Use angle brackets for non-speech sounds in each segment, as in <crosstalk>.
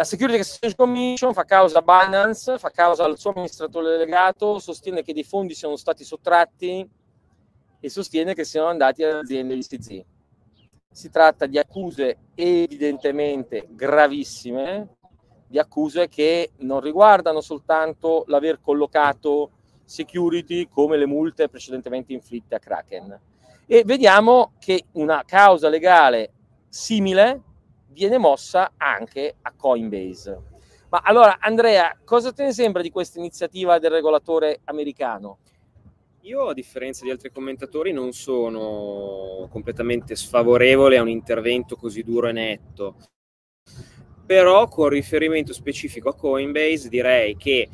la Security Exchange Commission fa causa a Binance, fa causa al suo amministratore delegato, sostiene che dei fondi siano stati sottratti e sostiene che siano andati alle aziende di CZ. Si tratta di accuse evidentemente gravissime, di accuse che non riguardano soltanto l'aver collocato security come le multe precedentemente inflitte a Kraken. E vediamo che una causa legale simile viene mossa anche a Coinbase. Ma allora, Andrea, cosa te ne sembra di questa iniziativa del regolatore americano? Io, a differenza di altri commentatori, non sono completamente sfavorevole a un intervento così duro e netto. Però, con riferimento specifico a Coinbase, direi che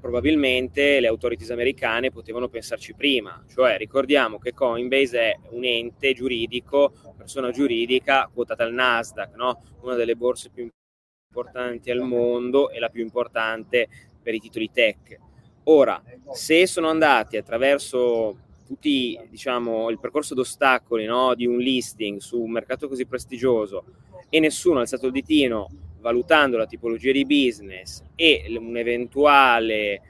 probabilmente le autorities americane potevano pensarci prima. Cioè, ricordiamo che Coinbase è un ente giuridico, persona giuridica quotata al Nasdaq, no? una delle borse più importanti al mondo e la più importante per i titoli tech. Ora, se sono andati attraverso tutti, diciamo, il percorso d'ostacoli no? di un listing su un mercato così prestigioso e nessuno ha alzato il ditino valutando la tipologia di business e un'eventuale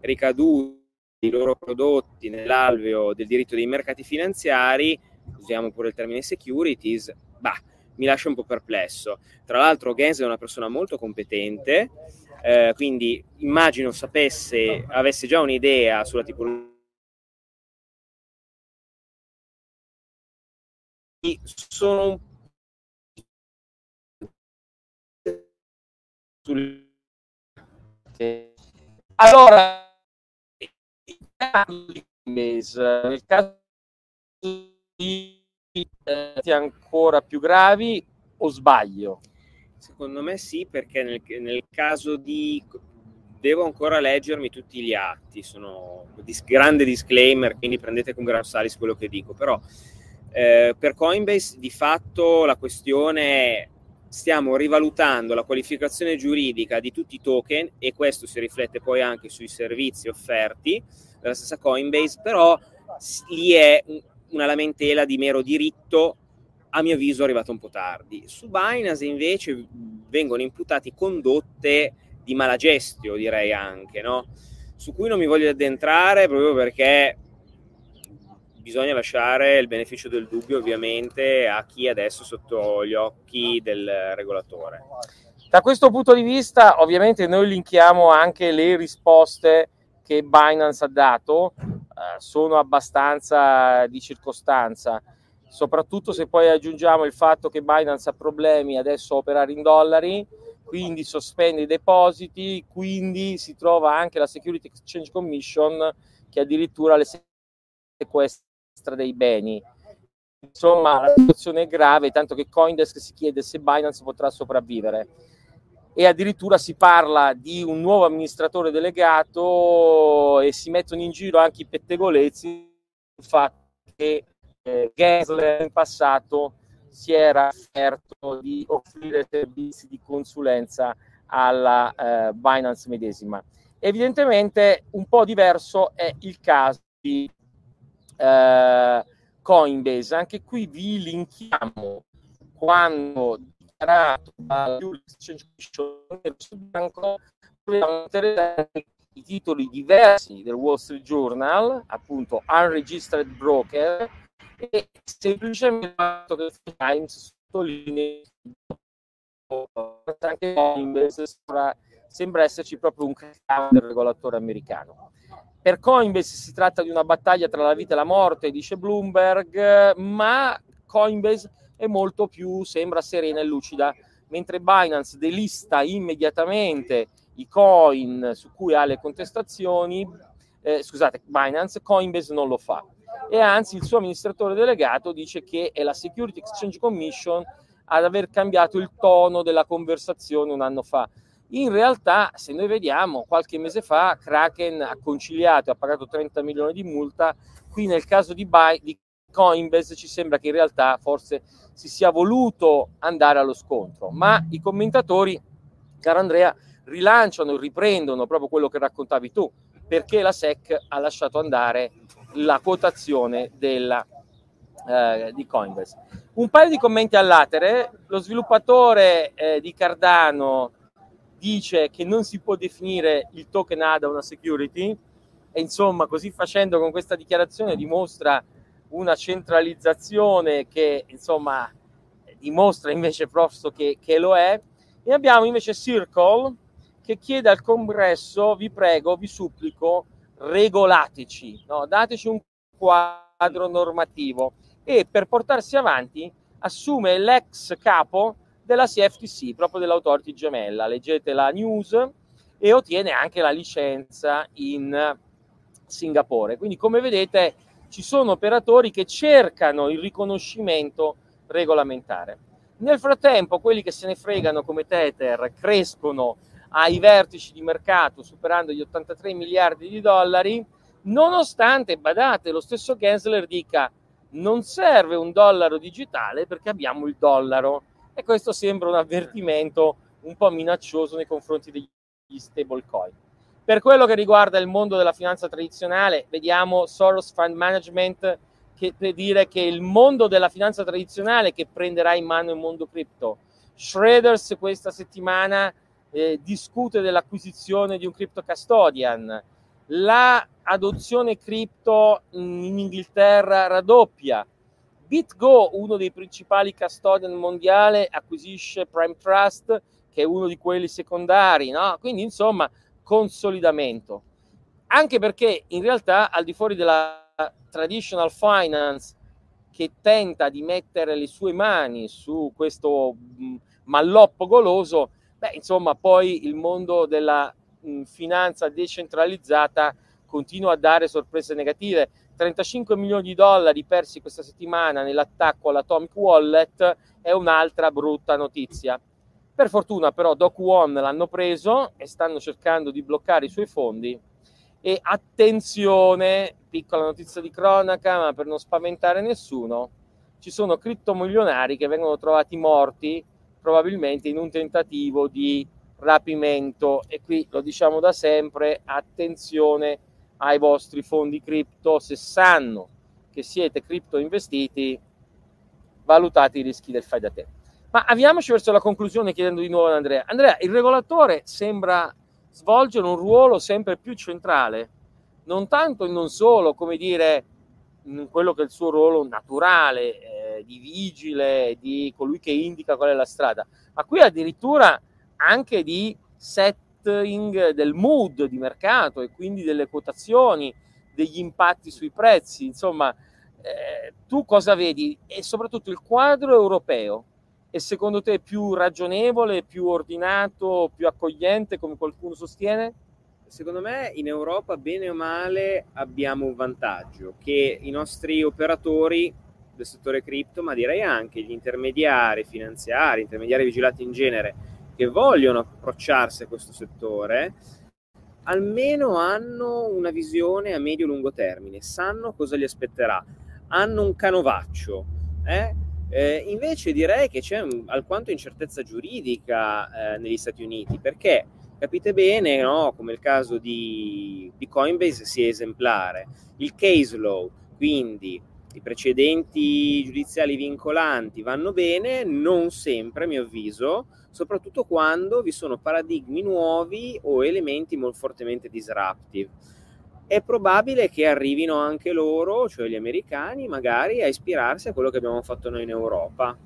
ricaduta dei loro prodotti nell'alveo del diritto dei mercati finanziari, usiamo pure il termine securities, bah, mi lascia un po' perplesso. Tra l'altro Gens è una persona molto competente, eh, quindi immagino sapesse, avesse già un'idea sulla tipologia sono un sul... Allora, nel caso di eh, ancora più gravi o sbaglio? Secondo me sì, perché nel, nel, caso di... Devo ancora leggermi tutti gli atti, sono di grande disclaimer, quindi prendete con gran salis quello che dico, però eh, per Coinbase di fatto la questione stiamo rivalutando la qualificazione giuridica di tutti i token e questo si riflette poi anche sui servizi offerti dalla stessa Coinbase, però lì è una lamentela di mero diritto, a mio avviso arrivata un po' tardi. Su Binance invece vengono imputati condotte di malagestio, direi anche, no? su cui non mi voglio addentrare proprio perché bisogna lasciare il beneficio del dubbio ovviamente a chi adesso è sotto gli occhi del regolatore. Da questo punto di vista ovviamente noi linkiamo anche le risposte che Binance ha dato, eh, sono abbastanza di circostanza, soprattutto se poi aggiungiamo il fatto che Binance ha problemi adesso a operare in dollari, quindi sospende i depositi, quindi si trova anche la Security Exchange Commission che addirittura le sequestra dei beni. Insomma, la situazione è grave, tanto che Coindesk si chiede se Binance potrà sopravvivere. E addirittura si parla di un nuovo amministratore delegato e si mettono in giro anche i pettegolezzi sul fatto che eh, Gensler in passato si era offerto di offrire servizi di consulenza alla eh, Binance medesima. Evidentemente un po' diverso è il caso di eh, Coinbase. Anche qui vi linkiamo quando dichiarato i titoli diversi del Wall Street Journal, appunto Unregistered Broker, e semplicemente il fatto che il Times sottolinea anche Coinbase sembra, sembra esserci proprio un crack del regolatore americano. Per Coinbase si tratta di una battaglia tra la vita e la morte, dice Bloomberg, ma Coinbase è molto più, sembra serena e lucida, mentre Binance delista immediatamente i coin su cui ha le contestazioni, eh, scusate, Binance, Coinbase non lo fa. E anzi il suo amministratore delegato dice che è la Security Exchange Commission ad aver cambiato il tono della conversazione un anno fa. In realtà, se noi vediamo, qualche mese fa Kraken ha conciliato e ha pagato 30 milioni di multa. Qui nel caso di, Buy, di Coinbase ci sembra che in realtà forse si sia voluto andare allo scontro, ma i commentatori, caro Andrea, rilanciano, riprendono proprio quello che raccontavi tu, perché la SEC ha lasciato andare la quotazione della, eh, di Coinbase. Un paio di commenti all'atere, lo sviluppatore eh, di Cardano dice che non si può definire il token ADA una security e insomma così facendo con questa dichiarazione dimostra una centralizzazione che insomma dimostra invece proprio che, che lo è e abbiamo invece Circle che chiede al congresso vi prego, vi supplico regolateci, no? dateci un quadro normativo e per portarsi avanti assume l'ex capo della CFTC, proprio dell'autority gemella. Leggete la news e ottiene anche la licenza in Singapore. Quindi come vedete ci sono operatori che cercano il riconoscimento regolamentare. Nel frattempo quelli che se ne fregano come Tether crescono ai vertici di mercato superando gli 83 miliardi di dollari, nonostante, badate, lo stesso Gensler dica non serve un dollaro digitale perché abbiamo il dollaro e questo sembra un avvertimento un po' minaccioso nei confronti degli stablecoin. Per quello che riguarda il mondo della finanza tradizionale, vediamo Soros Fund Management che dire che il mondo della finanza tradizionale che prenderà in mano il mondo cripto. Shredders questa settimana eh, discute dell'acquisizione di un crypto custodian. La adozione cripto in Inghilterra raddoppia. BitGo, uno dei principali custodian mondiali, acquisisce Prime Trust, che è uno di quelli secondari, no? Quindi, insomma, consolidamento. Anche perché in realtà al di fuori della traditional finance che tenta di mettere le sue mani su questo mm, malloppo goloso, beh, insomma, poi il mondo della mh, mm, finanza decentralizzata continua a dare sorprese negative. 35 milioni di dollari persi questa settimana nell'attacco all'Atomic Wallet è un'altra brutta notizia. Per fortuna però Doc One l'hanno preso e stanno cercando di bloccare i suoi fondi. E attenzione, piccola notizia di cronaca, ma per non spaventare nessuno, ci sono criptomilionari che vengono trovati morti probabilmente in un tentativo di rapimento e qui lo diciamo da sempre, attenzione ai vostri fondi cripto, se sanno che siete cripto investiti, valutate i rischi del fai da te. Ma avviamoci verso la conclusione chiedendo di nuovo ad Andrea. Andrea, il regolatore sembra svolgere un ruolo sempre più centrale, non tanto e non solo, come dire, quello che è il suo ruolo naturale eh, di vigile, di colui che indica qual è la strada, ma qui addirittura anche di setting del mood di mercato e quindi delle quotazioni, degli impatti sui prezzi, insomma, eh, tu cosa vedi? E soprattutto il quadro europeo è secondo te più ragionevole, più ordinato, più accogliente, come qualcuno sostiene? Secondo me in Europa, bene o male, abbiamo un vantaggio, che i nostri operatori del settore cripto, ma direi anche gli intermediari finanziari, intermediari vigilati in genere, che vogliono approcciarsi a questo settore, almeno hanno una visione a medio-lungo termine, sanno cosa li aspetterà, hanno un canovaccio. Eh? Eh, invece direi che c'è un, alquanto incertezza giuridica eh, negli Stati Uniti, perché capite bene, no, come il caso di, di Coinbase sia esemplare, il case law, quindi i precedenti giudiziali vincolanti vanno bene, non sempre a mio avviso, soprattutto quando vi sono paradigmi nuovi o elementi molto fortemente disruptive è probabile che arrivino anche loro, cioè gli americani, magari a ispirarsi a quello che abbiamo fatto noi in Europa.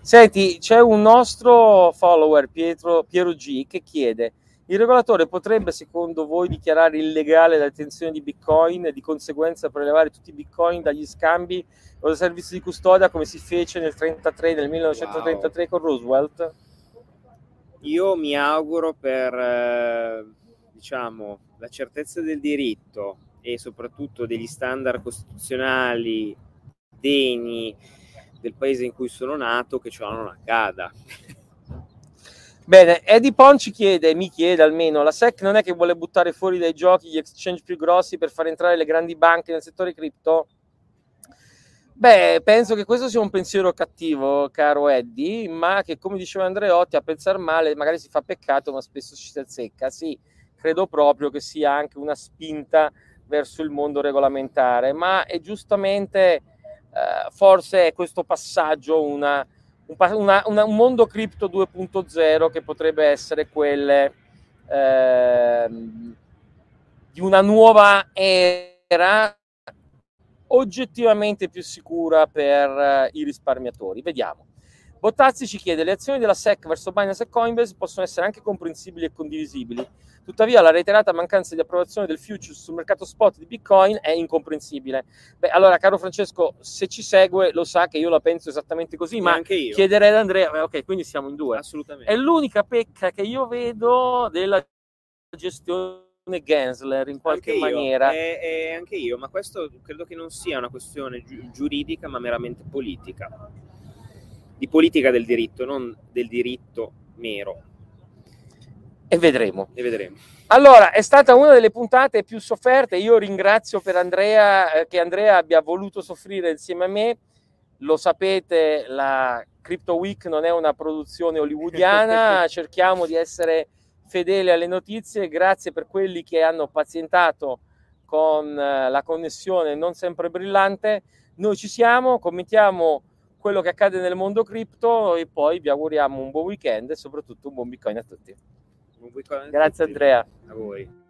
Senti, c'è un nostro follower, Pietro, Piero G, che chiede: il regolatore potrebbe, secondo voi, dichiarare illegale la detenzione di bitcoin e di conseguenza prelevare tutti i bitcoin dagli scambi o dal servizio di custodia come si fece nel, 33, nel 1933 wow. con Roosevelt? Io mi auguro per, eh, diciamo, la certezza del diritto e soprattutto degli standard costituzionali degni del paese in cui sono nato che ciò non accada. Bene, Eddie Pon ci chiede, mi chiede almeno, la SEC non è che vuole buttare fuori dai giochi gli exchange più grossi per far entrare le grandi banche nel settore cripto? Beh, penso che questo sia un pensiero cattivo, caro Eddie, ma che come diceva Andreotti, a pensare male magari si fa peccato, ma spesso ci si azzecca. Sì, credo proprio che sia anche una spinta verso il mondo regolamentare, ma è giustamente eh, forse è questo passaggio una, una, una, un mondo cripto 2.0 che potrebbe essere quelle eh, di una nuova era oggettivamente più sicura per eh, i risparmiatori. Vediamo. Bottazzi ci chiede: le azioni della SEC verso Binance e Coinbase possono essere anche comprensibili e condivisibili. Tuttavia, la reiterata mancanza di approvazione del futures sul mercato spot di Bitcoin è incomprensibile. Beh, allora, caro Francesco, se ci segue, lo sa che io la penso esattamente così, ma anche io. chiederei ad Andrea. Ok, quindi siamo in due. Assolutamente. È l'unica pecca che io vedo della gestione Gensler in qualche anche maniera. È, è anche io, ma questo credo che non sia una questione gi- giuridica, ma meramente politica. Di politica del diritto, non del diritto mero. E vedremo. E vedremo. Allora, è stata una delle puntate più sofferte. Io ringrazio per Andrea eh, che Andrea abbia voluto soffrire insieme a me. Lo sapete, la Crypto Week non è una produzione hollywoodiana, <laughs> cerchiamo di essere fedeli alle notizie. Grazie per quelli che hanno pazientato con eh, la connessione non sempre brillante. Noi ci siamo, commentiamo quello che accade nel mondo cripto e poi vi auguriamo un buon weekend e soprattutto un buon Bitcoin a tutti. Grazie Andrea. A voi.